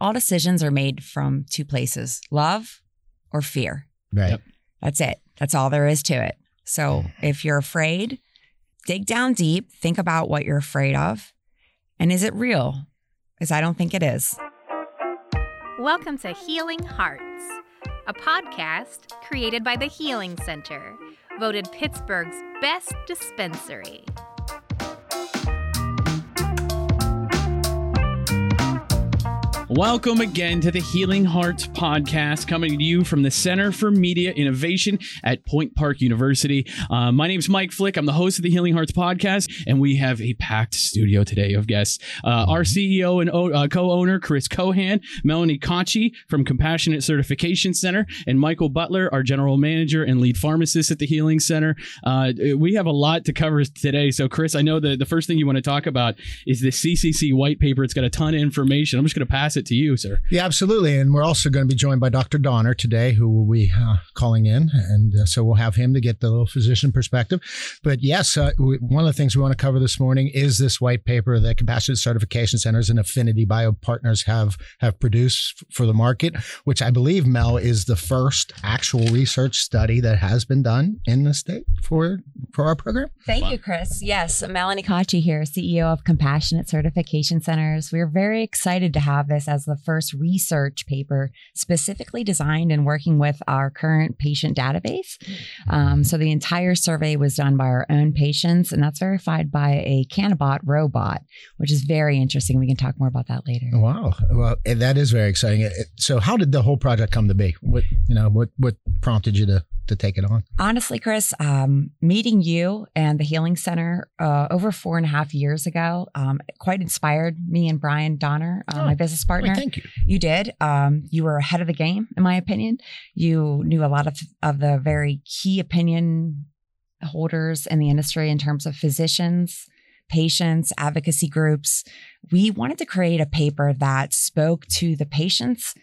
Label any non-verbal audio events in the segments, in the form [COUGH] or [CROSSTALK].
all decisions are made from two places love or fear. Right. Yep. That's it. That's all there is to it. So if you're afraid, dig down deep, think about what you're afraid of. And is it real? Because I don't think it is. Welcome to Healing Hearts, a podcast created by the Healing Center, voted Pittsburgh's best dispensary. Welcome again to the Healing Hearts podcast, coming to you from the Center for Media Innovation at Point Park University. Uh, my name is Mike Flick. I'm the host of the Healing Hearts podcast, and we have a packed studio today of guests. Uh, our CEO and o- uh, co-owner Chris Kohan, Melonie Kotchey from Compassionate Certification Center, and Michael Butler, our general manager and lead pharmacist at the Healing Center. Uh, we have a lot to cover today. So, Chris, I know the the first thing you want to talk about is the CCC white paper. It's got a ton of information. I'm just going to pass it to you, sir. Yeah, absolutely. And we're also going to be joined by Dr. Doner today, who will be uh, calling in. And uh, so we'll have him to get the little physician perspective. But yes, uh, we, one of the things we want to cover this morning is this white paper that Compassionate Certification Centers and Affinity Bio Partners have, have produced for the market, which I believe, Mel, is the first actual research study that has been done in the state for, for our program. Thank Wow. you, Chris. Yes, Melonie Kotchey here, CEO of Compassionate Certification Centers. We're very excited to have this as the first research paper specifically designed and working with our current patient database. Um, so the entire survey was done by our own patients, and that's verified by a Canabot robot, which is very interesting. We can talk more about that later. Wow. Well, eh, that is very exciting. Eh, So how did the whole project come to be? What, you know, what, what prompted you to, to take it on? Honestly, Chris, um, meeting you and the Healing Center uh, over four and a half years ago um, quite inspired me and Bryan Doner, uh, Oh, my business partner. thank you. You did. Um, you were ahead of the game, in my opinion. You knew a lot of, of the very key opinion holders in the industry in terms of physicians, patients, advocacy groups. We wanted to create a paper that spoke to the patients,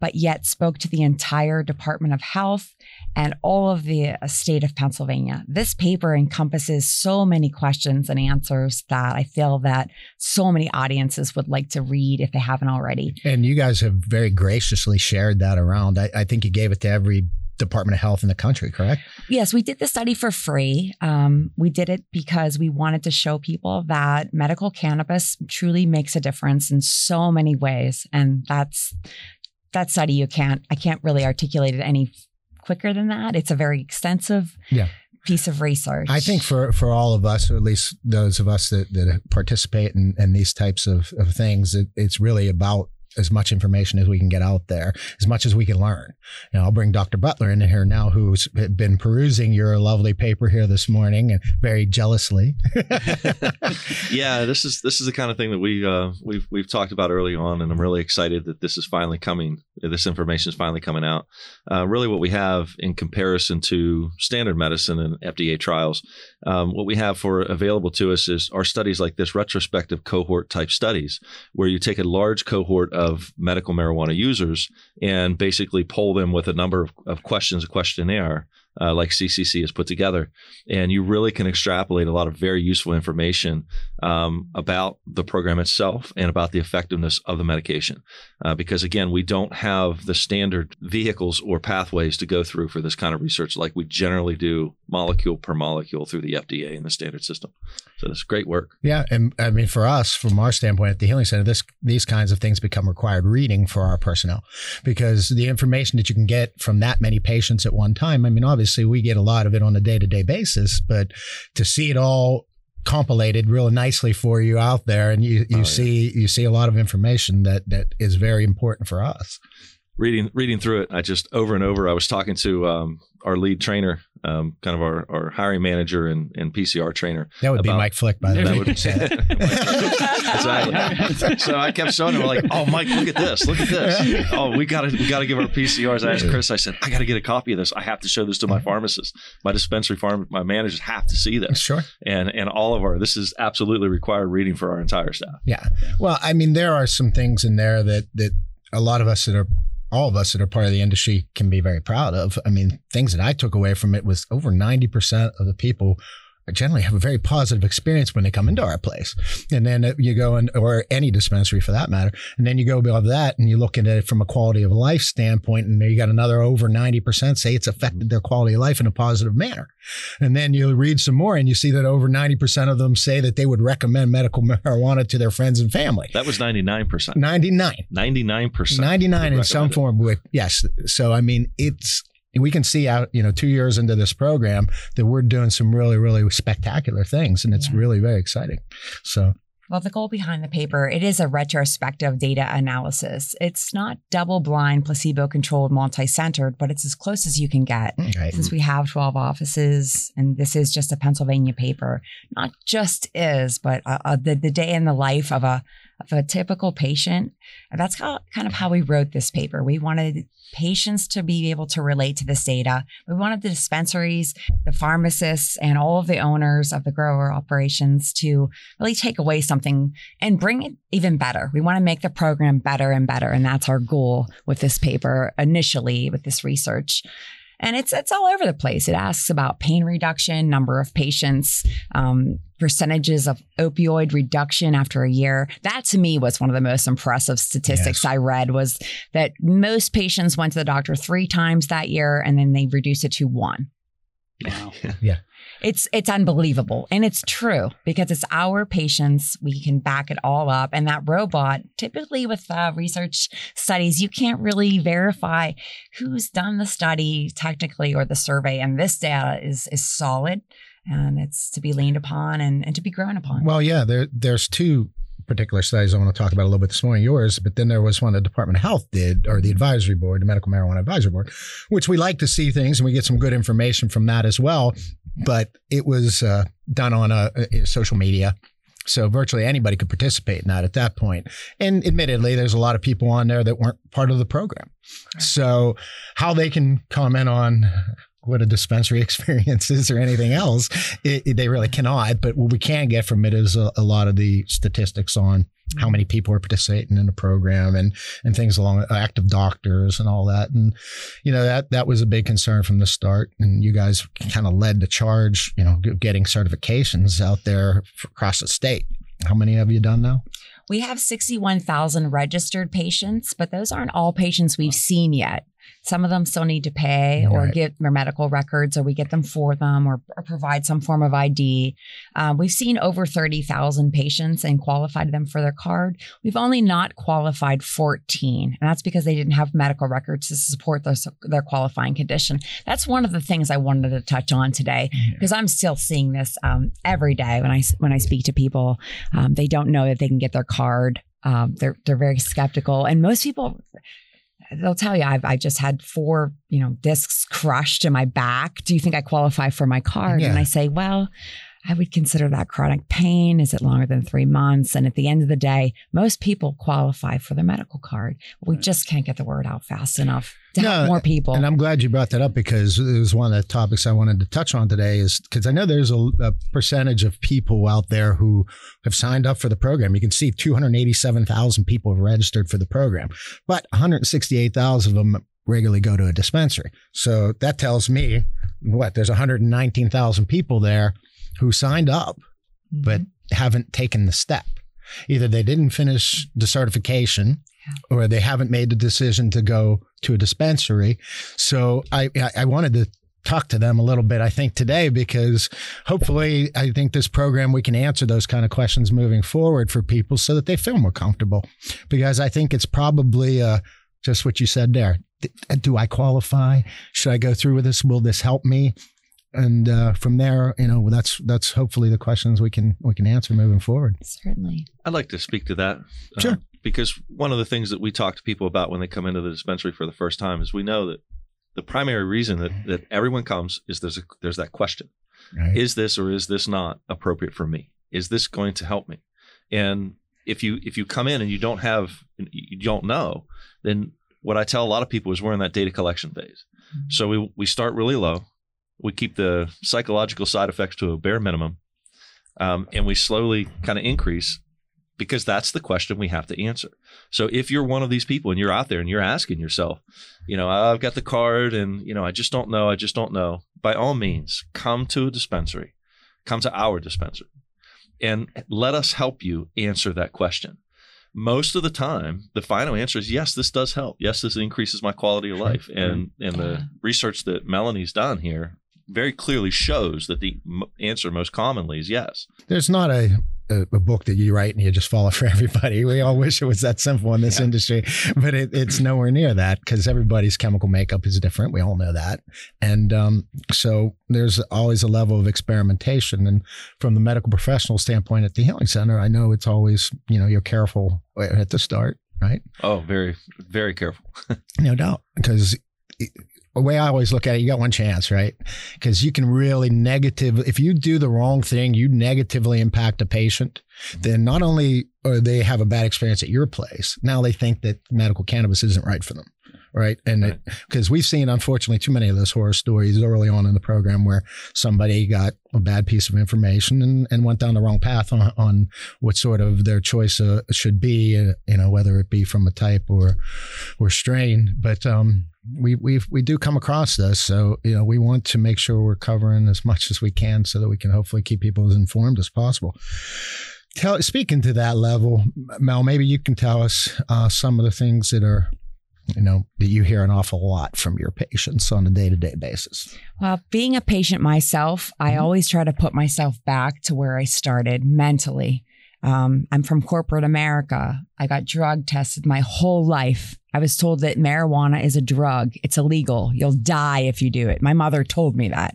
but yet spoke to the entire Department of Health and all of the uh, state of Pennsylvania. This paper encompasses so many questions and answers that I feel that so many audiences would like to read if they haven't already. And you guys have very graciously shared that around. I, I think you gave it to every Department of Health in the country, correct? Yes, we did the study for free. Um, we did it because we wanted to show people that medical cannabis truly makes a difference in so many ways, and that's that study. You can't, I can't really articulate it any quicker than that. It's a very extensive Yeah. piece of research. I think for, for all of us, or at least those of us that, that participate in, in these types of, of things, it, it's really about as much information as we can get out there, as much as we can learn. You I'll bring Dr. Butler in here now, who's been perusing your lovely paper here this morning and very jealously. [LAUGHS] yeah, this is this is the kind of thing that we uh, we've we've talked about early on, and I'm really excited that this is finally coming. This information is finally coming out. Uh, really, what we have in comparison to standard medicine and FDA trials, um, what we have for available to us is our studies like this retrospective cohort type studies, where you take a large cohort of medical marijuana users and basically poll them with a number of, of questions, a questionnaire. Uh, like CCC has put together, and you really can extrapolate a lot of very useful information um, about the program itself and about the effectiveness of the medication. Uh, because again, we don't have the standard vehicles or pathways to go through for this kind of research like we generally do molecule per molecule through the FDA and the standard system. So it's great work. Yeah, and I mean, for us, from our standpoint at the Healing Center, this these kinds of things become required reading for our personnel because the information that you can get from that many patients at one time. I mean, obviously, we get a lot of it on a day to day basis, but to see it all compilated real nicely for you out there, and you you Oh, yeah. see you see a lot of information that that is very important for us. Reading reading through it, I just over and over. I was talking to um, our lead trainer, um, kind of our, our hiring manager and, and PCR trainer. That would be Mike Flick, by the That way. would- exactly. [LAUGHS] so I kept showing him like, "Oh, Mike, look at this! Look at this! Oh, we got to we got to give our PCRs." I asked Chris. I said, "I got to get a copy of this. I have to show this to my pharmacist, my dispensary farm, my managers have to see this." Sure. And and all of our this is absolutely required reading for our entire staff. Yeah. Well, I mean, there are some things in there that that a lot of us that are all of us that are part of the industry can be very proud of. I mean, things that I took away from it was over 90% of the people generally have a very positive experience when they come into our place. And then uh, you go in, or any dispensary for that matter. And then you go above that and you look at it from a quality of life standpoint, and you got another over 90% say it's affected their quality of life in a positive manner. And then you read some more and you see that over 90% of them say that they would recommend medical marijuana to their friends and family. That was 99%. 99. 99%. 99 in some form. With, Yes. So, I mean, it's, we can see out, you know, two years into this program that we're doing some really, really spectacular things, and it's yeah. really very exciting. So. Well, the goal behind the paper, it is a retrospective data analysis. It's not double blind, placebo controlled, multi centered, but it's as close as you can get. Okay. Since we have 12 offices and this is just a Pennsylvania paper, not just is, but uh, uh, the, the day in the life of a of a typical patient. And that's how, kind of how we wrote this paper. We wanted patients to be able to relate to this data. We wanted the dispensaries, the pharmacists, and all of the owners of the grower operations to really take away something and bring it even better. We want to make the program better and better. And that's our goal with this paper initially with this research and it's it's all over the place. It asks about pain reduction, number of patients, um, percentages of opioid reduction after a year. That to me was one of the most impressive statistics yes. I read was that most patients went to the doctor three times that year, and then they reduced it to one. Wow. yeah. It's it's unbelievable and it's true because it's our patients. We can back it all up, and that robot. Typically, with uh, research studies, you can't really verify who's done the study technically or the survey, and this data is is solid and it's to be leaned upon and, and to be grown upon. Well, yeah, there there's two particular studies I want to talk about a little bit this morning, yours, but then there was one the Department of Health did, or the advisory board, the Medical Marijuana Advisory Board, which we like to see things and we get some good information from that as well. But it was uh, done on a, a social media. So virtually anybody could participate in that at that point. And admittedly, there's a lot of people on there that weren't part of the program. So how they can comment on what a dispensary [LAUGHS] experience is or anything else. It, it, they really cannot. But what we can get from it is a, a, lot of the statistics on how many people are participating in the program and and things along uh, active doctors and all that. And you know that that was a big concern from the start. And you guys kind of led the charge. You know, getting certifications out there across the state. How many have you done now? We have 61,000 registered patients, but those aren't all patients we've seen yet. Some of them still need to pay or get their medical records, or we get them for them, or, or provide some form of ID. Um, we've seen over 30,000 patients and qualified them for their card. We've only not qualified 14, and that's because they didn't have medical records to support their, their qualifying condition. That's one of the things I wanted to touch on today because I'm still seeing this um, every day when I when I speak to people. Um, they don't know that they can get their card. Um, they're they're very skeptical, and most people they'll tell you I've I just had four, you know, discs crushed in my back. Do you think I qualify for my card? Yeah. And I say, well, I would consider that chronic pain. Is it longer than three months? And at the end of the day, most people qualify for the medical card. We just can't get the word out fast enough to no, help more people. And I'm glad you brought that up because it was one of the topics I wanted to touch on today. Is because I know there's a, a, percentage of people out there who have signed up for the program. You can see 287,000 people have registered for the program, but 168,000 of them regularly go to a dispensary. So that tells me what there's 119,000 people there who signed up mm-hmm. but haven't taken the step. Either they didn't finish the certification yeah. or they haven't made the decision to go to a dispensary. So I, I wanted to talk to them a little bit, I think, today, because hopefully I think this program, we can answer those kind of questions moving forward for people so that they feel more comfortable. Because I think it's probably uh, just what you said there. Do I qualify? Should I go through with this? Will this help me? And uh, from there, you know, that's that's hopefully the questions we can we can answer moving forward. Certainly, I'd like to speak to that. Uh, sure. Uh, because one of the things that we talk to people about when they come into the dispensary for the first time is we know that the primary reason that, that everyone comes is there's a, there's that question: right. Is this or is this not appropriate for me? Is this going to help me? And if you if you come in and you don't have you don't know, then what I tell a lot of people is we're in that data collection phase. Mm-hmm. So we we start really low we keep the psychological side effects to a bare minimum, um, and we slowly kind of increase because that's the question we have to answer. So if you're one of these people and you're out there and you're asking yourself, you know, I've got the card and you know I just don't know, I just don't know. By all means, come to a dispensary, come to our dispensary and let us help you answer that question. Most of the time, the final answer is yes, this does help. Yes, this increases my quality of life. And and the research that Melonie's done here very clearly shows that the answer most commonly is yes. There's not a, a, a book that you write and you just follow [LAUGHS] for everybody. We all wish it was that simple in this Yeah. industry, but it, it's nowhere near that because everybody's chemical makeup is different. We all know that. And um, so there's always a level of experimentation. And from the medical professional standpoint at the Healing Center, I know it's always, you know, you're careful at the start, right? Oh, very, very careful. [LAUGHS] No doubt. Because the way I always look at it, you got one chance, right? Because you can really negative, if you do the wrong thing, you negatively impact a patient, then not only are they have a bad experience at your place, now they think that medical cannabis isn't right for them. Right. And because we've seen, unfortunately, too many of those horror stories early on in the program where somebody got a bad piece of information and, and went down the wrong path on, on what sort of their choice uh, should be, uh, you know, whether it be from a type or, or strain. But, um, we we we do come across this, so you know we want to make sure we're covering as much as we can, so that we can hopefully keep people as informed as possible. Tell speaking to that level, Mel, maybe you can tell us uh, some of the things that are, you know, that you hear an awful lot from your patients on a day to day basis. Well, being a patient myself, I Mhm. always try to put myself back to where I started mentally. Um, I'm from corporate America. I got drug tested my whole life. I was told that marijuana is a drug. It's illegal. You'll die if you do it. My mother told me that.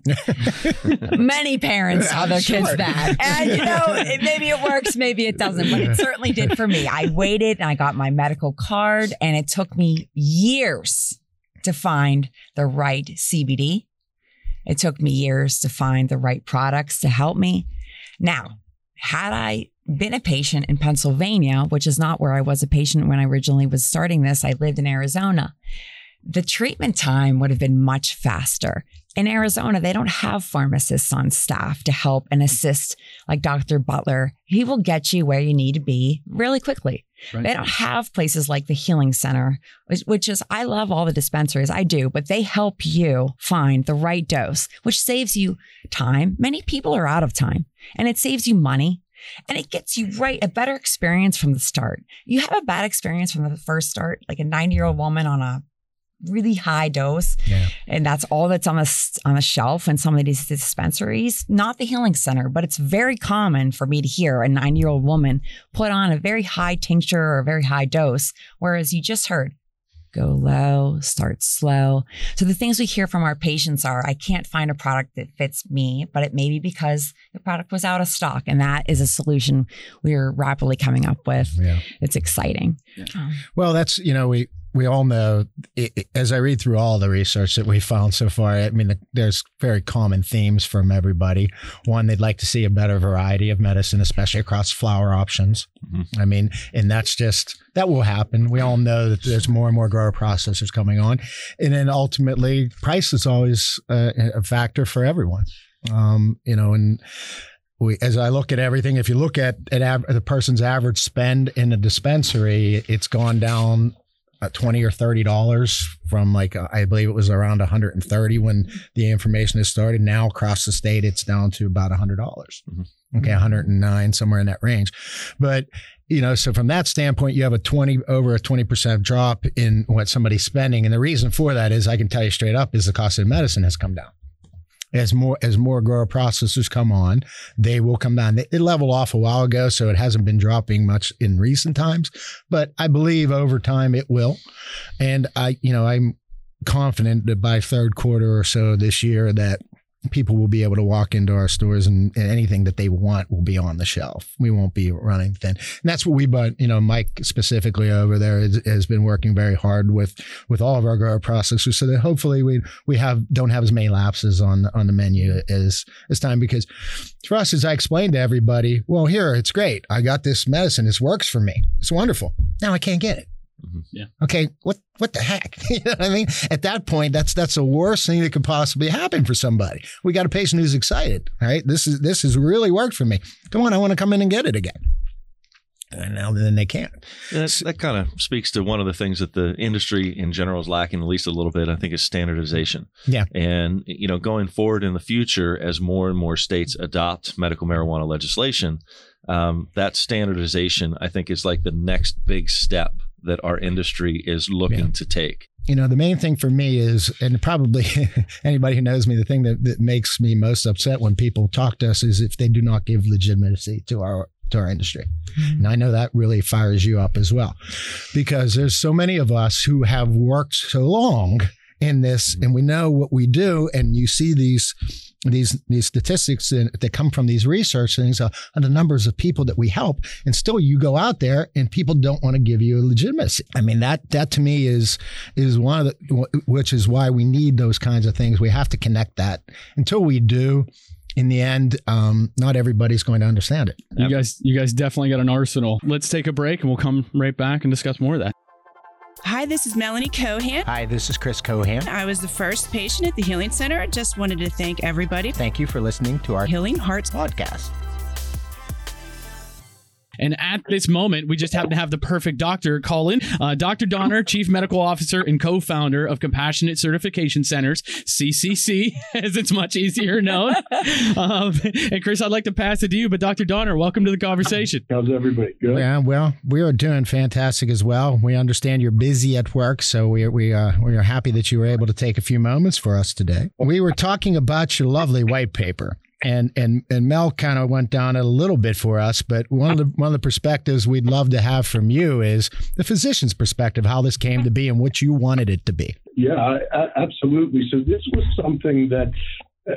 [LAUGHS] Many parents tell their kids that. And, you know, it- maybe it works, maybe it doesn't, but it certainly did for me. I waited and I got my medical card, and it took me years to find the right CBD. It took me years to find the right products to help me. Now, had I been a patient in Pennsylvania, which is not where I was a patient when I originally was starting this, I lived in Arizona. The treatment time would have been much faster. In Arizona, they don't have pharmacists on staff to help and assist like Dr. Butler. He will get you where you need to be really quickly. Right. They don't have places like the Healing Center, which, which is, I love all the dispensaries, I do, but they help you find the right dose, which saves you time. Many people are out of time and it saves you money and it gets you right a better experience from the start. You have a bad experience from the first start, like a 90 year old woman on a really high dose Yeah. and that's all that's on the on the shelf in some of these dispensaries not the healing center but it's very common for me to hear a 90 year old woman put on a very high tincture or a very high dose whereas you just heard go low start slow so the things we hear from our patients are i can't find a product that fits me but it may be because the product was out of stock and that is a solution we're rapidly coming up with Yeah. it's exciting Yeah. Um, Well, that's you know we we all know it, as I read through all the research that we found so far. I mean, there's very common themes from everybody. One, they'd like to see a better variety of medicine, especially across flower options. Mhm. I mean, and that's just that will happen. We all know that there's more and more grower processors coming on, and then ultimately, price is always a, a factor for everyone. Um, you know, and we, as I look at everything, if you look at, at av- the person's average spend in a dispensary, it's gone down uh, twenty or thirty dollars from like uh, I believe it was around 130 when the information is started. Now across the state, it's down to about hundred dollars. Mhm. Okay, 109 somewhere in that range, but you know, so from that standpoint, you have a 20 over a 20 percent drop in what somebody's spending, and the reason for that is I can tell you straight up is the cost of medicine has come down as more as more grower processors come on, they will come down. They, leveled off a while ago, so it hasn't been dropping much in recent times. But I believe over time it will, and I, you know, I'm confident that by third quarter or so this year that people will be able to walk into our stores and, and anything that they want will be on the shelf. We won't be running thin. And that's what we, but you know, Mike specifically over there has, has been working very hard with with all of our grower processors, so that hopefully we we have don't have as many lapses on on the menu as as time. Because for us, as I explained to everybody, well, here it's great. I got this medicine. This works for me. It's wonderful. Now I can't get it. Mhm. Yeah. Okay. What what the heck? [LAUGHS] you know what I mean? At that point, that's that's the worst thing that could possibly happen for somebody. We got a patient who's excited. Right. This is this has really worked for me. Come on, I want to come in and get it again. and now then they can't. That, that kind of speaks to one of the things that the industry in general is lacking, at least a little bit. I think is standardization. Yeah. And you know, going forward in the future, as more and more states adopt medical marijuana legislation, um, that standardization, I think, is like the next big step that our industry is looking Yeah. to take. You know, the main thing for me is, and probably [LAUGHS] anybody who knows me, the thing that, that makes me most upset when people talk to us is if they do not give legitimacy to our to our industry. Mm-hmm. And I know that really fires you up as well. Because there's so many of us who have worked so long in this mm-hmm. and we know what we do and you see these these these statistics in- that come from these research things uh, the numbers of people that we help. And still you go out there and people don't want to give you a legitimacy. I mean that that to me is is one of the which is why we need those kinds of things. We have to connect that. Until we do in the end um, not everybody's going to understand it. You guys, you guys definitely got an arsenal. Let's take a break and we'll come right back and discuss more of that. Hi, this is Melanie Kohan. Hi, this is Chris Kohan. I was the first patient at the Healing Center. Just wanted to thank everybody. Thank you for listening to our Healing Hearts. podcast. And at this moment, we just happen to have the perfect doctor call in. Uh, Dr. Doner, Chief Medical Officer and co founder of Compassionate Certification Centers, CCC, [LAUGHS] as it's much easier known. [LAUGHS] um, and Chris, I'd like to pass it to you, but Dr. Doner, welcome to the conversation. How's everybody? Good. Yeah, well, we are doing fantastic as well. We understand you're busy at work, so we we are we are happy that you were able to take a few moments for us today. We were talking about your lovely white paper. And and and Mel kind of went down it a little bit for us, but one of the one of the perspectives we'd love to have from you is the physician's perspective, how this came to be and what you wanted it to be. Yeah, I, I, absolutely. So this was something that,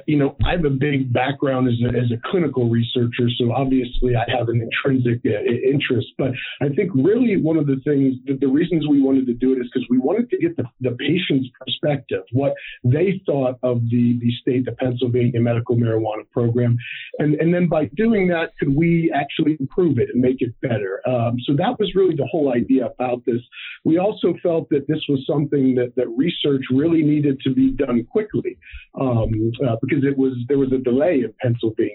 you know, I have a big background as a, as a clinical researcher, so obviously I have an intrinsic uh, interest. But I think really one of the things, the, the reasons we wanted to do it is because we wanted to get the, the patient's perspective, what they thought of the, the state, the Pennsylvania medical marijuana program. And, and then by doing that, could we actually improve it and make it better? Um, so that was really the whole idea about this. We also felt that this was something that, that research really needed to be done quickly um, uh, Uh, because it was there was a delay in Pennsylvania.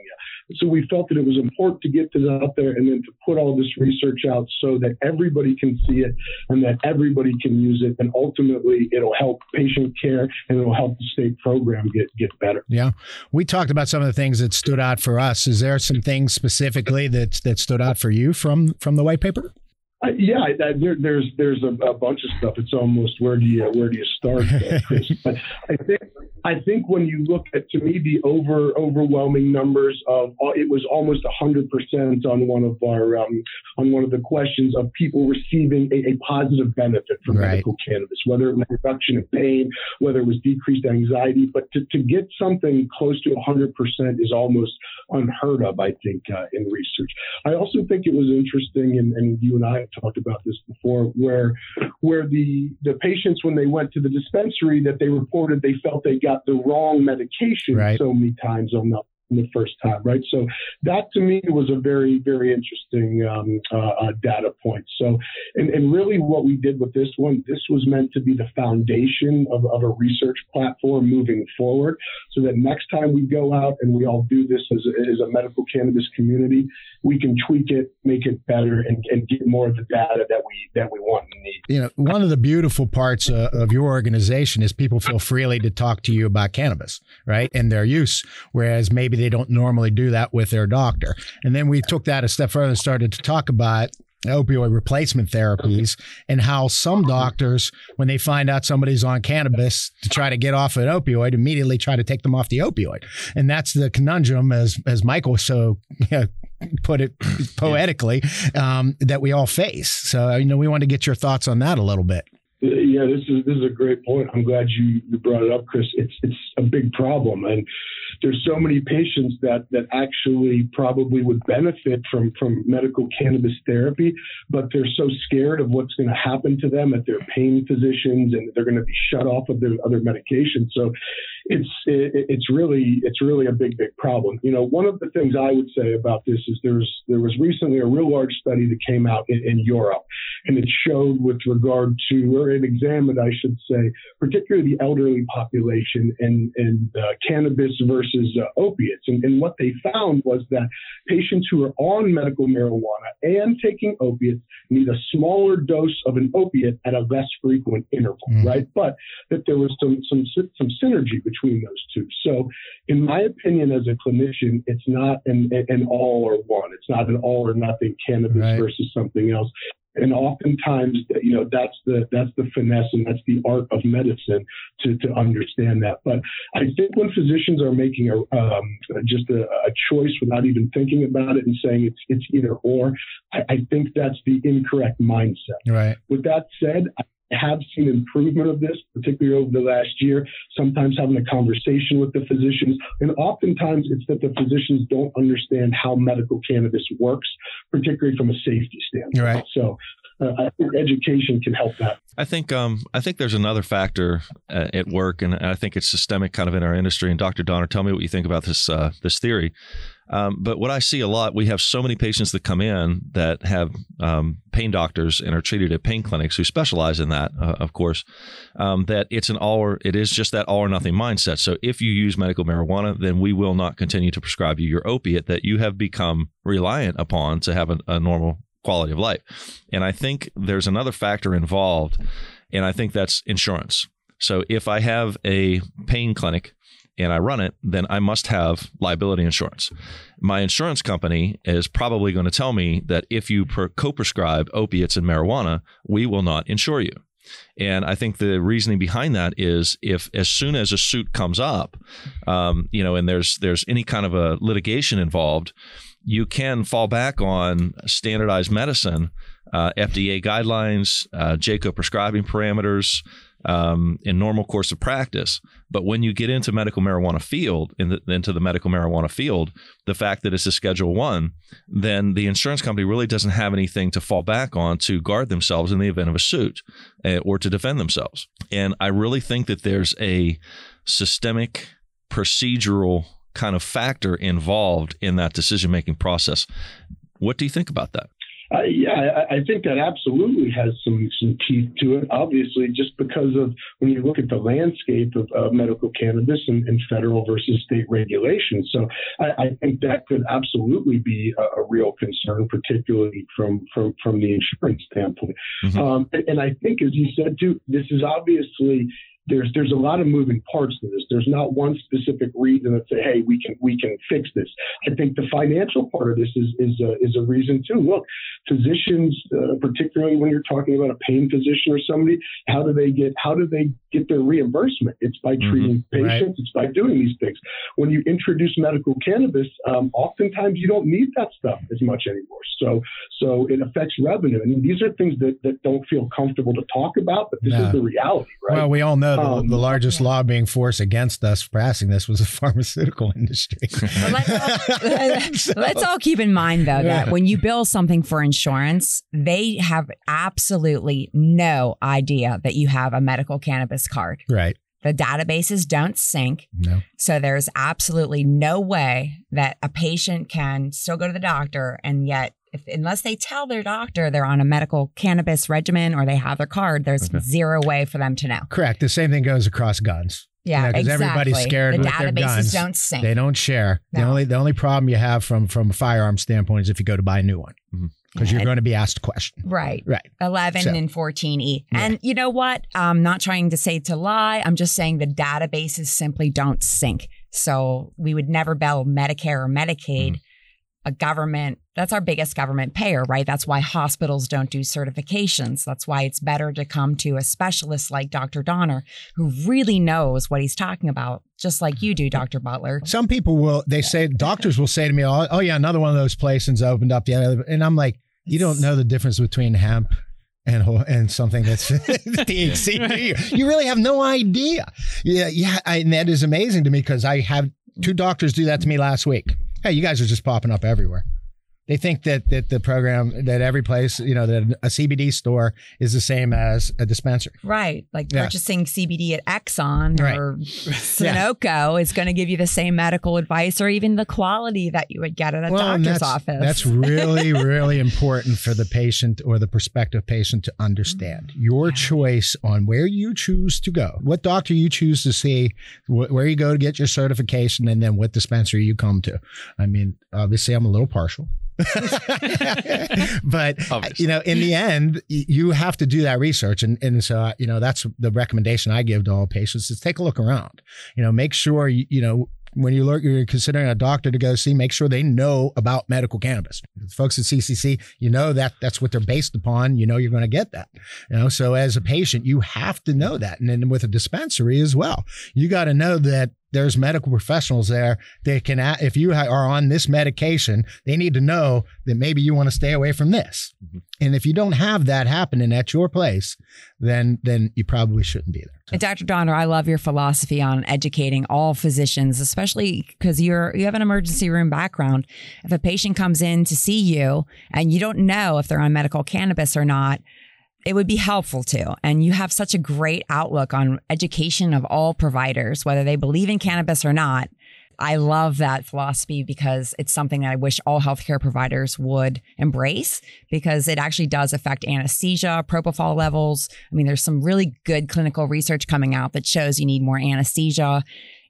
So we felt that it was important to get this out there and then to put all this research out so that everybody can see it and that everybody can use it, and ultimately it'll help patient care and it'll help the state program get get better. Yeah, we talked about some of the things that stood out for us. Is there some things specifically that that stood out for you from from the white paper? Uh, yeah, I- I- there, there's there's a, a bunch of stuff. It's almost where do you where do you start, uh, Chris? [LAUGHS] but I think I think when you look at to me the over overwhelming numbers of uh, it was almost hundred percent on one of our um, on one of the questions of people receiving a, a positive benefit from Right. medical cannabis, whether it was reduction of pain, whether it was decreased anxiety, but to, to get something close to hundred percent is almost unheard of. I think uh, in research. I also think it was interesting, and, and you and I talked about this before, where where the the patients when they went to the dispensary that they reported they felt they got the wrong medication Right. so many times on the on the first time, right? So that to me was a very very interesting um, uh, uh, data point. So and, and really what we did with this one, this was meant to be the foundation of, of a research platform moving forward, so that next time we go out and we all do this as a, as a medical cannabis community, we can tweak it, make it better, and, and get more of the data that we that we want and need. You know, one of the beautiful parts uh, of your organization is people feel freely to talk to you about cannabis, right, and their use, whereas maybe they don't normally do that with their doctor. And then we took that a step further and started to talk about opioid replacement therapies and how some doctors when they find out somebody's on cannabis to try to get off an opioid immediately try to take them off the opioid. And that's the conundrum as as michael so you know, put it poetically um, that we all face. So you know we want to get your thoughts on that a little bit Yeah, this is this is a great point. I'm glad you, you brought it up, Chris. It's it's a big problem, and there's so many patients that that actually probably would benefit from from medical cannabis therapy, but they're so scared of what's going to happen to them at their pain physicians, and they're going to be shut off of their other medications. So it's it, it's really it's really a big big problem. You know, one of the things I would say about this is there's there was recently a real large study that came out in, in Europe, and it showed with regard to or it examined, I should say, particularly the elderly population and and uh, cannabis versus uh, opiates, and, and what they found was that patients who are on medical marijuana and taking opiates need a smaller dose of an opiate at a less frequent interval, mm. right? But that there was some some some synergy between those two. So, in my opinion, as a clinician, it's not an an all or one. It's not an all or nothing cannabis right. versus something else. And oftentimes, you know, that's the that's the finesse and that's the art of medicine to, to understand that. But I think when physicians are making a um, just a, a, choice without even thinking about it and saying it's it's either or, I, I think that's the incorrect mindset. Right. With that said, I have seen improvement of this, particularly over the last year, sometimes having a conversation with the physicians. And oftentimes it's that the physicians don't understand how medical cannabis works, particularly from a safety standpoint. Right. So uh, I think education can help that. I think um, I think there's another factor uh, at work, and I think it's systemic kind of in our industry. And Dr. Doner, tell me what you think about this uh, this theory. Um, but what I see a lot, we have so many patients that come in that have um, pain doctors and are treated at pain clinics who specialize in that, uh, of course. Um, that it's an all or it is just that all or nothing mindset. So if you use medical marijuana, then we will not continue to prescribe you your opiate that you have become reliant upon to have a, a normal quality of life. And I think there's another factor involved, and I think that's insurance. So if I have a pain clinic and I run it, then I must have liability insurance. My insurance company is probably going to tell me that if you co prescribe opiates and marijuana, we will not insure you. And I think the reasoning behind that is if as soon as a suit comes up, um, you know, and there's there's any kind of a litigation involved, you can fall back on standardized medicine, uh, FDA guidelines, uh, JCAHO prescribing parameters, um, in normal course of practice. But when you get into medical marijuana field, in the, into the medical marijuana field, the fact that it's a Schedule One, then the insurance company really doesn't have anything to fall back on to guard themselves in the event of a suit uh, or to defend themselves. And I really think that there's a systemic procedural kind of factor involved in that decision making process. What do you think about that? Uh, yeah, I, I, think that absolutely has some some teeth to it. Obviously, just because of when you look at the landscape of uh, medical cannabis and, and, federal versus state regulation. So I, I think that could absolutely be a, a, real concern, particularly from from from the insurance standpoint. Mm-hmm. Um, and, and I think, as you said too, this is obviously there's there's a lot of moving parts to this. There's not one specific reason that say, hey, we can we can fix this. I think the financial part of this is is a, is a reason too. Look, physicians, uh, particularly when you're talking about a pain physician or somebody, how do they get how do they get their reimbursement? It's by mm-hmm. treating mm-hmm. patients. Right. It's by doing these things. When you introduce medical cannabis, um, oftentimes you don't need that stuff as much anymore. So so it affects revenue. And these are things that, that don't feel comfortable to talk about, but this no. is the reality, right? Well, we all know um, the, largest lobbying force against us passing this was the [LAUGHS] pharmaceutical industry. let's, all, [LAUGHS] [LAUGHS] let's, all, keep in mind, though, that when you bill something for insurance, they have absolutely no idea that you have a medical cannabis card. Right. The databases don't sync. No. So there's absolutely no way that a patient can still go to the doctor and yet if, unless they tell their doctor they're on a medical cannabis regimen or they have their card, there's okay. zero way for them to know. Correct. The same thing goes across guns. Yeah, because you know, everybody's scared the with their guns. don't sync. They don't share. No. The only the only problem you have from from a firearm standpoint is if you go to buy a new one. Mm-hmm because you're going to be asked a question. Right. Right. 11 so, and 14E. Yeah. And you know what? I'm not trying to say to lie. I'm just saying the databases simply don't sync. So we would never bill Medicare or Medicaid. Mm a government that's our biggest government payer right that's why hospitals don't do certifications that's why it's better to come to a specialist like dr doner who really knows what he's talking about just like you do dr butler some people will they say doctors will say to me oh, oh yeah another one of those places opened up yeah and i'm like you don't know the difference between hemp and and something that's [LAUGHS] THC. [LAUGHS] You really have no idea. Yeah, yeah, I, and that is amazing to me because I have two doctors do that to me last week. Hey, you guys are just popping up everywhere. They think that that the program that every place, you know, that a CBD store is the same as a dispensary. Right. Like Yeah. purchasing CBD at Exxon Right. or [LAUGHS] Sunoco is going to give you the same medical advice or even the quality that you would get at a Well, doctor's that's, office. That's really, [LAUGHS] really important for the patient or the prospective patient to understand mm. your Yeah. choice on where you choose to go, what doctor you choose to see, wh- where you go to get your certification, and then what dispensary you come to. I mean, obviously, I'm a little partial. [LAUGHS] but Obviously. you know, in the end, you have to do that research, and and so uh, you know that's the recommendation I give to all patients is take a look around. You know, make sure you, you know when you look, you're considering a doctor to go see, make sure they know about medical cannabis. Folks at CCC, you know that that's what they're based upon. You know you're going to get that. You know, so as a patient, you have to know that, and then with a dispensary as well, you got to know that there's medical professionals there that can, a- if you ha- are on this medication, they need to know that maybe you want to stay away from this. Mhm. And if you don't have that happening at your place, then then you probably shouldn't be there. And Dr. Doner, I love your philosophy on educating all physicians, especially because you're you have an emergency room background. If a patient comes in to see you and you don't know if they're on medical cannabis or not, it would be helpful to. And you have such a great outlook on education of all providers, whether they believe in cannabis or not. I love that philosophy because it's something that I wish all healthcare providers would embrace because it actually does affect anesthesia, propofol levels. I mean, there's some really good clinical research coming out that shows you need more anesthesia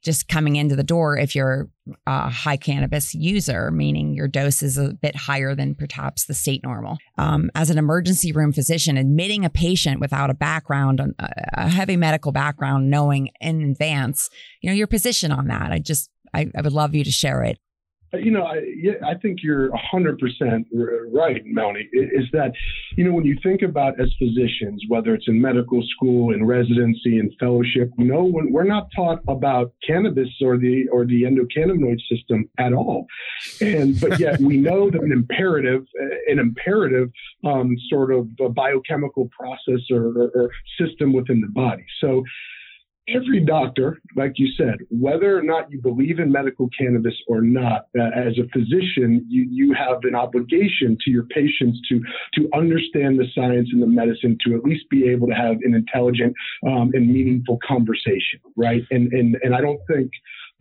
just coming into the door if you're a high cannabis user, meaning your dose is a bit higher than perhaps the state normal. Um, as an emergency room physician, admitting a patient without a background, a heavy medical background, knowing in advance, you know, your position on that. I just, I, I would love you to share it. You know, I, I think you're 100% r- right, Melonie, is that, you know, when you think about as physicians, whether it's in medical school, in residency, in fellowship, no we're not taught about cannabis or the, or the endocannabinoid system at all. And, but yet we know that an imperative, uh, an imperative um, sort of biochemical process or, or, or system within the body. So, every doctor, like you said, whether or not you believe in medical cannabis or not, uh, as a physician, you, you have an obligation to your patients to to understand the science and the medicine to at least be able to have an intelligent um, and meaningful conversation, right? And and and I don't think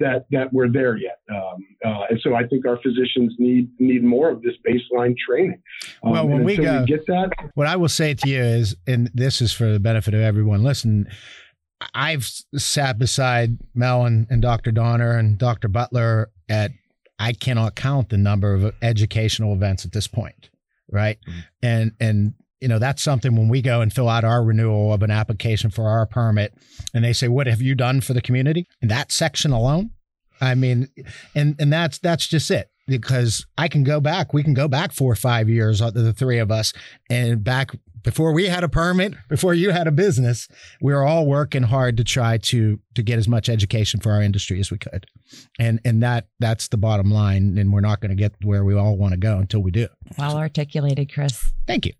that that we're there yet. Um, uh, and so I think our physicians need need more of this baseline training. Um, Well, when we go- get that, What I will say to you is, and this is for the benefit of everyone listening, I've sat beside Mel and, and Dr. Doner and Dr. Butler at, I cannot count the number of educational events at this point, right? Mhm. And, and, you know, that's something when we go and fill out our renewal of an application for our permit and they say, what have you done for the community? In that section alone? I mean, and, and that's, that's just it because I can go back, we can go back four or five years, uh, the three of us, and back before we had a permit, before you had a business, we were all working hard to try to to get as much education for our industry as we could, and and that that's the bottom line. And we're not going to get where we all want to go until we do. Well articulated, Chris. Thank you.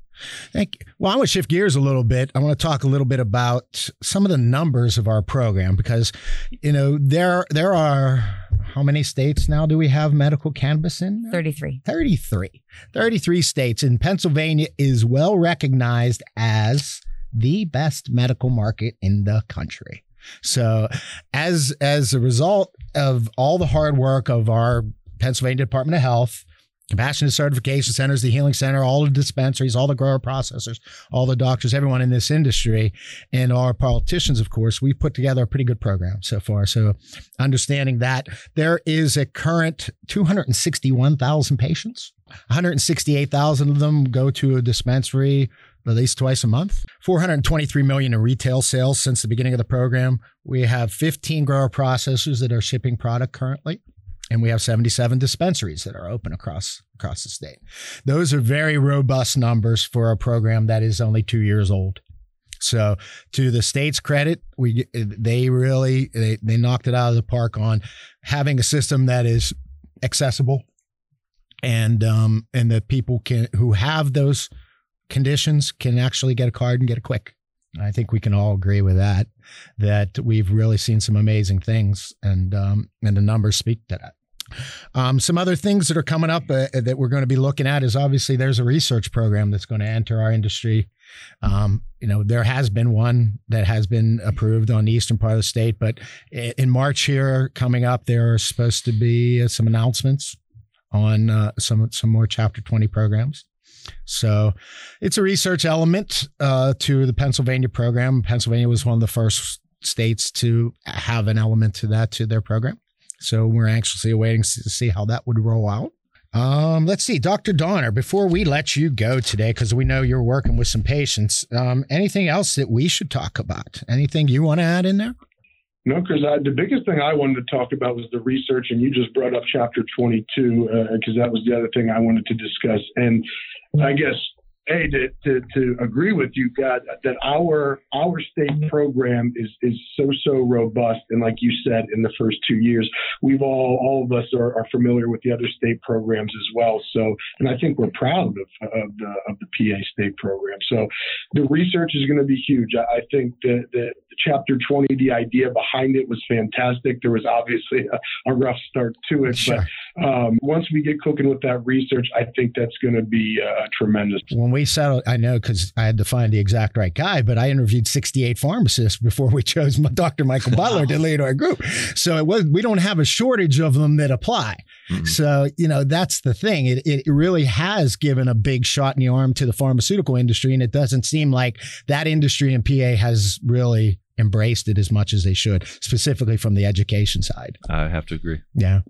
Thank you. Well, I want to shift gears a little bit. I want to talk a little bit about some of the numbers of our program because, you know, there there are how many states now do we have medical cannabis in? 33. 33. 33 states. And Pennsylvania is well recognized as the best medical market in the country. So as as a result of all the hard work of our Pennsylvania Department of Health, Compassionate Certification Centers, the Healing Center, all the dispensaries, all the grower processors, all the doctors, everyone in this industry, and our politicians, of course, we've put together a pretty good program so far. So understanding that there is a current 261,000 patients. 168,000 of them go to a dispensary at least twice a month. 423 million in retail sales since the beginning of the program. We have 15 grower processors that are shipping product currently. And we have 77 dispensaries that are open across across the state. Those are very robust numbers for a program that is only two years old. So, to the state's credit, we they really they, they knocked it out of the park on having a system that is accessible and um and that people can who have those conditions can actually get a card and get it quick. I think we can all agree with that. That we've really seen some amazing things, and um, and the numbers speak to that. Um, some other things that are coming up uh, that we're going to be looking at is obviously there's a research program that's going to enter our industry. Um, you know, there has been one that has been approved on the eastern part of the state, but in March here coming up, there are supposed to be uh, some announcements on uh, some some more Chapter 20 programs. So it's a research element uh, to the Pennsylvania program. Pennsylvania was one of the first states to have an element to that to their program. So we're anxiously awaiting to see how that would roll out. Um, let's see, Dr. Doner, before we let you go today, because we know you're working with some patients, um, anything else that we should talk about? Anything you want to add in there? No, because the biggest thing I wanted to talk about was the research, and you just brought up chapter 22, because uh, that was the other thing I wanted to discuss. And I guess a to, to, to agree with you, God, that our our state program is is so so robust, and like you said, in the first two years, we've all all of us are, are familiar with the other state programs as well. So, and I think we're proud of of the of the PA state program. So, the research is going to be huge. I, I think that the chapter 20, the idea behind it was fantastic. There was obviously a, a rough start to it, sure. but um, once we get cooking with that research, I think that's going to be uh, tremendous. When we settled, I know because I had to find the exact right guy, but I interviewed 68 pharmacists before we [LAUGHS] chose Dr. Michael Butler to lead our group. So it was we don't have a shortage of them that apply. Mm-hmm. So, you know, that's the thing. It, it really has given a big shot in the arm to the pharmaceutical industry. And it doesn't seem like that industry in PA has really embraced it as much as they should, specifically from the education side. I have to agree. Yeah.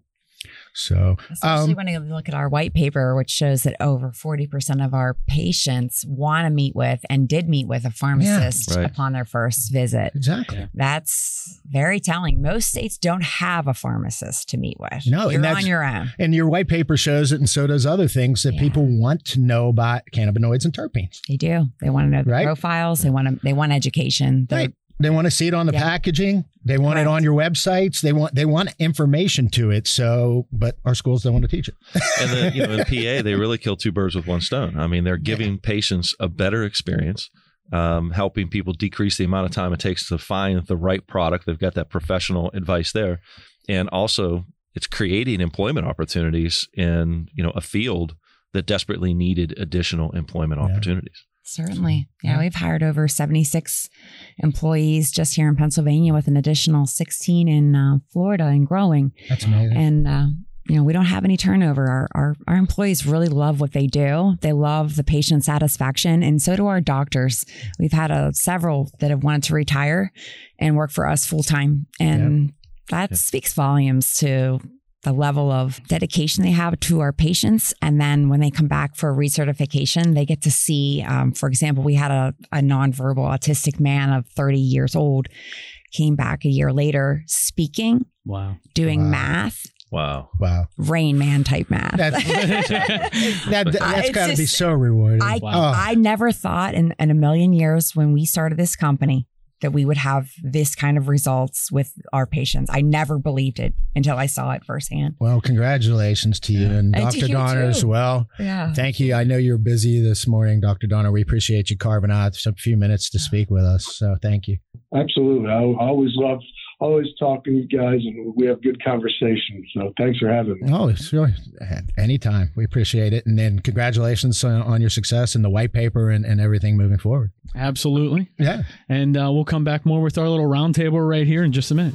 So, especially um, when you look at our white paper, which shows that over 40% of our patients want to meet with and did meet with a pharmacist yeah, right. upon their first visit. Exactly. That's very telling. Most states don't have a pharmacist to meet with. No, You're on your own. And your white paper shows it, and so does other things that yeah. people want to know about cannabinoids and terpenes. They do. They want to know the right? profiles. They want to. They want education. They're, right. They want to see it on the yeah. packaging. They want Correct. it on your websites. They want they want information to it. So, but our schools don't want to teach it. [LAUGHS] and then you know, in [LAUGHS] PA, they really kill two birds with one stone. I mean, they're giving yeah. patients a better experience, um, helping people decrease the amount of time it takes to find the right product. They've got that professional advice there, and also it's creating employment opportunities in you know a field that desperately needed additional employment yeah. opportunities. Certainly. Yeah, we've hired over 76 employees just here in Pennsylvania with an additional 16 in uh, Florida and growing. That's amazing. And, uh, you know, we don't have any turnover. Our, our, our employees really love what they do. They love the patient satisfaction, and so do our doctors. We've had uh, several that have wanted to retire and work for us full time, and yep. that yep. speaks volumes to the level of dedication they have to our patients. And then when they come back for recertification, they get to see, um, for example, we had a, a nonverbal autistic man of 30 years old came back a year later speaking, wow, doing wow. math. Wow. Wow. Rain Man type math. That's, [LAUGHS] that, has got to be so rewarding. I, wow. I never thought in, in a million years when we started this company that we would have this kind of results with our patients. I never believed it until I saw it firsthand. Well, congratulations to you and, and Dr. Doner as well. Yeah. Thank you. I know you're busy this morning, Dr. Doner. We appreciate you carving out a few minutes to speak with us. So thank you. Absolutely. I always love always talking to you guys and we have good conversations. So thanks for having me. Oh, sure. Anytime. We appreciate it. And then congratulations on your success and the white paper and, and everything moving forward. Absolutely. Yeah. And uh, we'll come back more with our little roundtable right here in just a minute.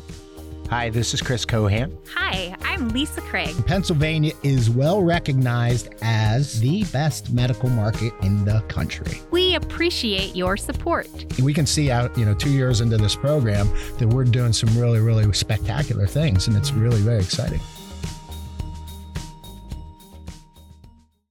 Hi, this is Chris Kohan. Hi, I'm Lisa Craig. Pennsylvania is well recognized as the best medical market in the country. We appreciate your support. We can see out, you know, two years into this program that we're doing some really, really spectacular things, and it's really very exciting.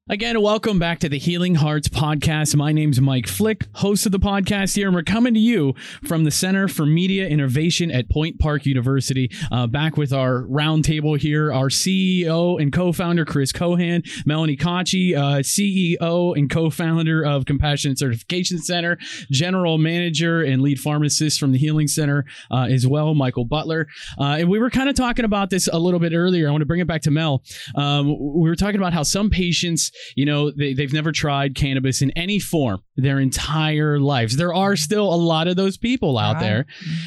Again, welcome back to the Healing Hearts podcast. My name's Mike Flick, host of the podcast here, and we're coming to you from the Center for Media Innovation at Point Park University. Uh, back with our roundtable here, our CEO and co-founder Chris Kohan, Melonie Kotchey, uh, CEO and co-founder of Compassionate Certification Center, General Manager and lead pharmacist from the Healing Center uh, as well, Michael Butler. Uh, and we were kind of talking about this a little bit earlier. I want to bring it back to Mel. Um, we were talking about how some patients you know, they, they've never tried cannabis in any form their entire lives. There are still a lot of those people out Right. there,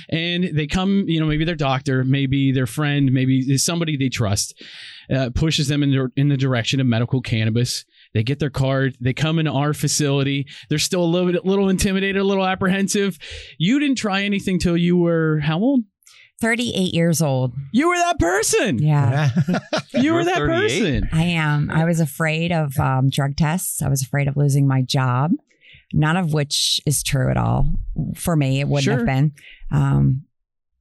and they come, you know, maybe their doctor, maybe their friend, maybe somebody they trust, uh, pushes them in the, in the direction of medical cannabis. They get their card. They come into our facility. They're still a little bit, little intimidated, a little apprehensive. You didn't try anything till you were how old? 38 years old. You were that person. Yeah. [LAUGHS] You were You're that 38? person. I am. I was afraid of um, drug tests. I was afraid of losing my job, none of which is true at all. For me, it wouldn't Sure. have been. Um,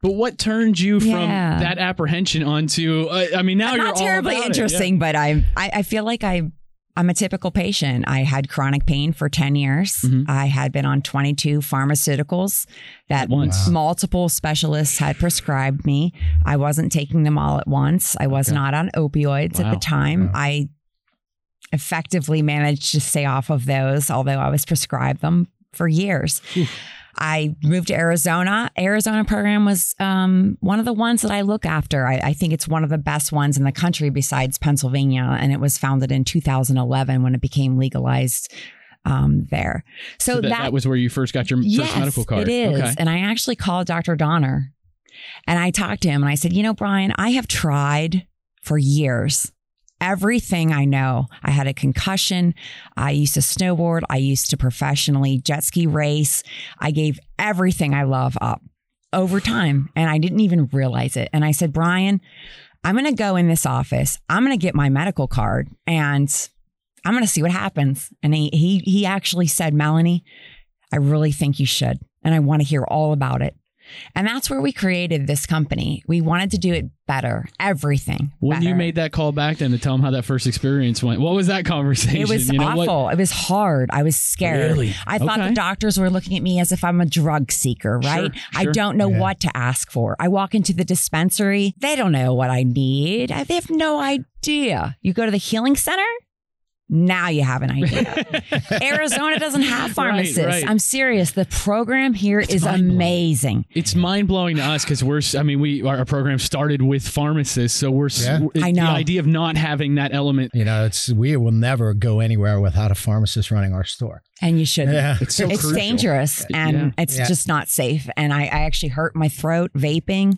But what turned you from Yeah. that apprehension onto? Uh, I mean, now you're not all terribly about it. interesting, but I, I I feel like I I'm a typical patient. I had chronic pain for 10 years. Mhm. I had been on 22 pharmaceuticals that once. Wow. multiple specialists had prescribed me. I wasn't taking them all at once. I was Okay. not on opioids at the time. Wow. I effectively managed to stay off of those, although I was prescribed them for years. I moved to Arizona. Arizona program was um, one of the ones that I look after. I, I think it's one of the best ones in the country besides Pennsylvania, and it was founded in 2011 when it became legalized um, there. So, So that, that was where you first got your first medical card. it is. Okay. And I actually called Dr. Doner and I talked to him and I said, you know, Bryan, I have tried for years everything I know. I had a concussion. I used to snowboard. I used to professionally jet ski race. I gave everything I love up over time and I didn't even realize it. And I said, Bryan, I'm going to go in this office. I'm going to get my medical card and I'm going to see what happens. And he, he, he actually said, Melonie, I really think you should. And I want to hear all about it. And that's where we created this company. We wanted to do it better, everything. when you made that call back then to tell them how that first experience went, what was that [LAUGHS] conversation? it was You know, what- awful. It was hard. I was scared. Really? I thought Okay. the doctors were looking at me as if I'm a drug seeker, right? I sure. don't know Yeah. what to ask for. I walk into the dispensary. They don't know what I need. I- They have no idea. You go to the healing center. Now you have an [LAUGHS] idea. Arizona doesn't have pharmacists. right. I'm serious. The program here is mind-blowing. amazing. It's mind blowing to us because we're. I mean, we our program started with pharmacists, so we're. s- Yeah. I know. the idea of not having that element. You know, it's we will never go anywhere without a pharmacist running our store. And you shouldn't. Yeah. It's so it's dangerous and Yeah. it's Yeah. just not safe. And I, I actually hurt my throat vaping.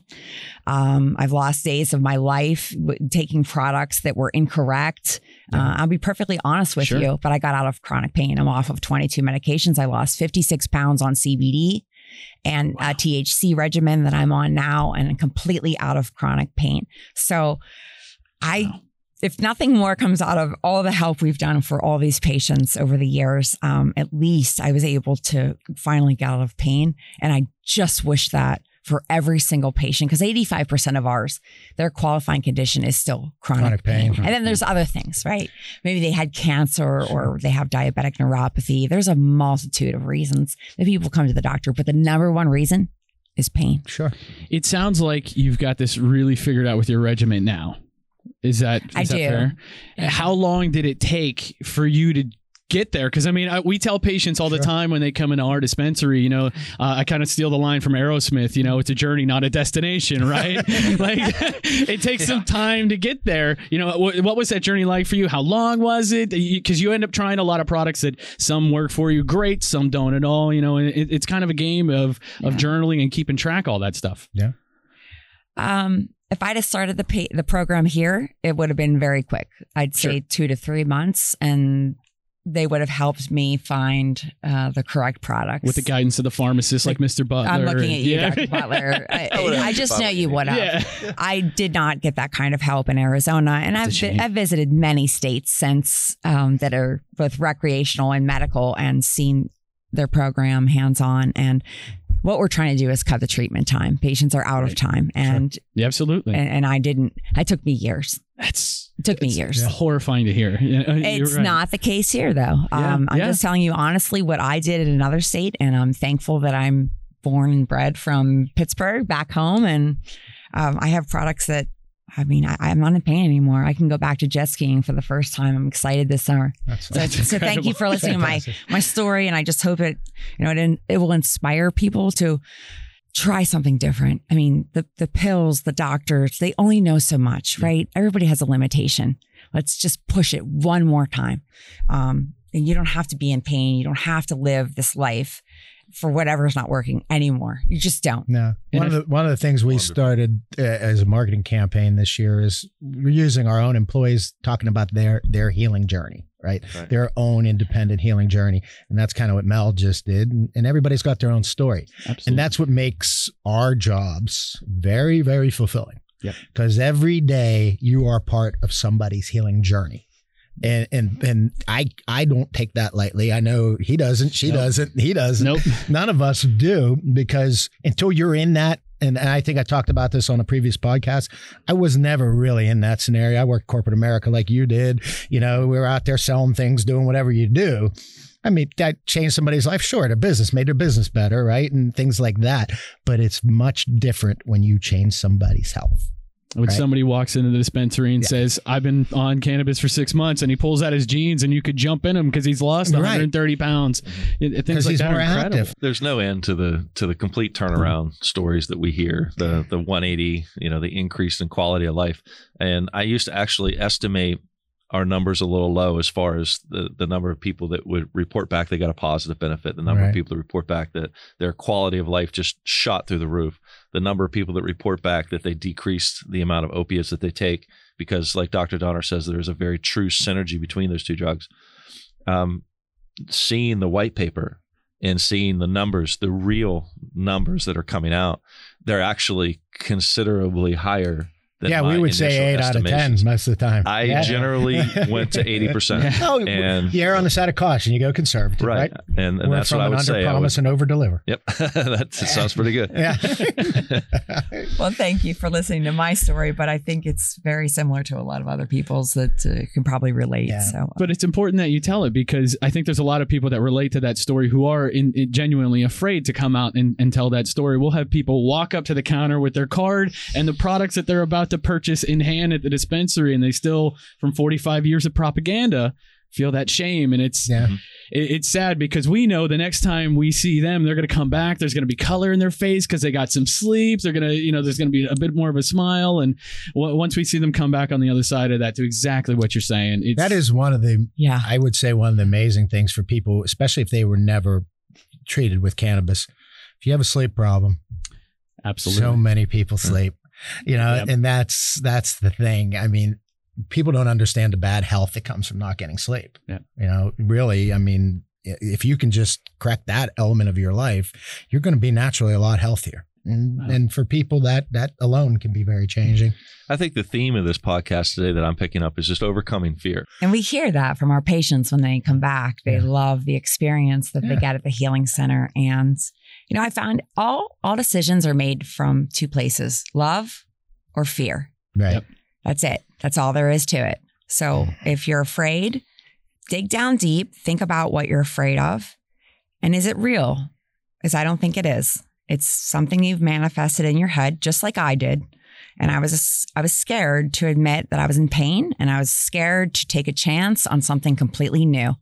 Um, I've lost days of my life w- taking products that were incorrect. Uh, I'll be perfectly honest with Sure. you, but I got out of chronic pain. I'm off of 22 medications. I lost 56 pounds on CBD and a THC regimen that I'm on now and completely out of chronic pain. So I if nothing more comes out of all the help we've done for all these patients over the years, um, at least I was able to finally get out of pain. And I just wish that for every single patient, because 85% of ours, their qualifying condition is still chronic, Chronic pain. pain. And then mm-hmm. there's other things, right? Maybe they had cancer or they have diabetic neuropathy. There's a multitude of reasons that people come to the doctor, but the number one reason is pain. Sure. It sounds like you've got this really figured out with your regiment now. Is that is I that do. fair? How long did it take for you to get there? Because I mean, I, we tell patients all the Sure. time when they come into our dispensary, you know, uh, I kind of steal the line from Aerosmith. You know, it's a journey, not a destination, right? [LAUGHS] [LAUGHS] like [LAUGHS] it takes some time to get there. You know, what, what was that journey like for you? How long was it? Because you end up trying a lot of products that some work for you great, some don't at all. You know, and it, it's kind of a game of of Yeah. journaling and keeping track all that stuff. Yeah. Um, if I'd have started the pay, the program here, it would have been very quick. I'd say two to three months, and they would have helped me find uh, the correct products. with the guidance of the pharmacist like Mr. Butler. I'm looking at you, Yeah. Dr. Butler. [LAUGHS] I, I I just know you would have. Yeah. I did not get that kind of help in Arizona, and That's a I've vi- I've visited many states since um, that are both recreational and medical, and seen their program hands on. And what we're trying to do is cut the treatment time. Patients are out of time, and, Yeah, absolutely. and and I didn't. It took me years. That's It took me years. horrifying to hear. Uh, It's right. not the case here, though. Yeah, Um, I'm yeah. just telling you honestly what I did in another state, and I'm thankful that I'm born and bred from Pittsburgh back home, and um, I have products that. I mean, I, I'm not in pain anymore. I can go back to jet skiing for the first time. I'm excited this summer. That's, So, That's so thank you for listening to my my story, and I just hope it, you know, it, it will inspire people to try something different. I mean, the the pills, the doctors, they only know so much, right? Everybody has a limitation. Let's just push it one more time. Um, and you don't have to be in pain. You don't have to live this life for whatever's not working anymore. You just don't. No. And One of the one of the things we started uh, as a marketing campaign this year is we're using our own employees talking about their their healing journey, right? Right. Their own independent healing journey, and that's kind of what Mel just did. And, and everybody's got their own story, Absolutely. and that's what makes our jobs very very fulfilling. Yep. Because every day you are part of somebody's healing journey. And and and I I don't take that lightly. I know he doesn't. She Nope. doesn't. He doesn't nope. none of us do because until you're in that and I think I talked about this on a previous podcast. I was never really in that scenario. I worked corporate America like you did. You know, we were out there selling things, doing whatever you do. I mean, that changed somebody's life. Sure, their business made their business better, right? And things like that. But it's much different when you change somebody's health. When Right. somebody walks into the dispensary and Yeah. says, "I've been on cannabis for six months," and he pulls out his jeans, and you could jump in him because he's lost Right. 130 pounds. It- it- Things Because like he's that more are incredible. active. There's no end to the to the complete turnaround stories that we hear. The the 180, you know, the increase in quality of life. And I used to actually estimate our numbers a little low as far as the the number of people that would report back they got a positive benefit, the number Right. of people that report back that their quality of life just shot through the roof, the number of people that report back that they decreased the amount of opiates that they take because like Dr. Doner says there's a very true synergy between those two drugs. Um, seeing the white paper and seeing the numbers, the real numbers that are coming out, they're actually considerably higher yeah, my we would say eight out of ten most of the time. I Yeah. generally went to 80%. Yeah. Oh, And- you err on the side of caution. You go conservative, right? Right. And, and that's from what I an would under say. I would- promise and over deliver. yep. [LAUGHS] that [LAUGHS] sounds pretty good. Yeah. [LAUGHS] Well, thank you for listening to my story, but I think it's very similar to a lot of other people's that uh, can probably relate. Yeah. So, But it's important that you tell it because I think there's a lot of people that relate to that story who are in, in genuinely afraid to come out and, and tell that story. We'll have people walk up to the counter with their card and the products that they're about to purchase in hand at the dispensary, and they still, from 45 years of propaganda, feel that shame. And it's yeah. it, it's sad because we know the next time we see them, they're going to come back. There's going to be color in their face because they got some sleep. They're going to, you know, there's going to be a bit more of a smile. And w- once we see them come back on the other side of that, to exactly what you're saying, it's, That is one of the yeah. I would say one of the amazing things for people, especially if they were never treated with cannabis. If you have a sleep problem, absolutely. so many people mm-hmm. sleep. You know, Yep. and that's that's the thing. I mean, people don't understand the bad health that comes from not getting sleep. Yeah. You know, really, I mean, if you can just crack that element of your life, you're going to be naturally a lot healthier. And, Wow. and for people that that alone can be very changing. I think the theme of this podcast today that I'm picking up is just overcoming fear. And we hear that from our patients when they come back. They Yeah. love the experience that they Yeah. get at the healing center. And, you know, I found all all decisions are made from two places love or fear. Right. Yep. That's it. That's all there is to it. So mm-hmm. if you're afraid, dig down deep, think about what you're afraid of. And is it real? Because I don't think it is. It's something you've manifested in your head, just like I did. And I was I was scared to admit that I was in pain and I was scared to take a chance on something completely new.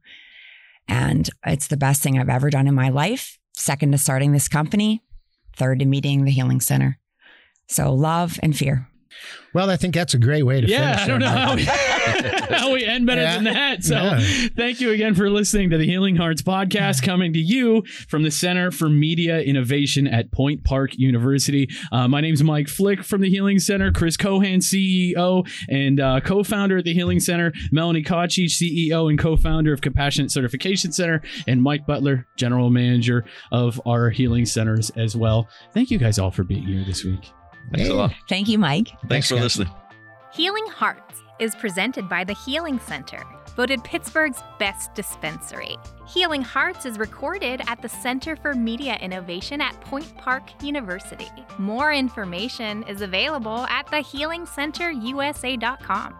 And it's the best thing I've ever done in my life. Second to starting this company, third to meeting the healing center. So love and fear. Well, I think that's a great way to yeah, finish. I don't know how we, [LAUGHS] how we end better Yeah. than that. So, Yeah. thank you again for listening to the Healing Hearts podcast, coming to you from the Center for Media Innovation at Point Park University. Uh, my name is Mike Flick from the Healing Center. Chris Kohan, CEO and uh, co-founder at the Healing Center. Melonie Kotchey, CEO and co-founder of Compassionate Certification Center, and Mike Butler, general manager of our Healing Centers as well. Thank you guys all for being here this week. Thanks a lot. Thank you, Mike. Thanks, Thanks, for guys. listening. Healing Hearts is presented by the Healing Center, voted Pittsburgh's best dispensary. Healing Hearts is recorded at the Center for Media Innovation at Point Park University. More information is available at thehealingcenterusa.com.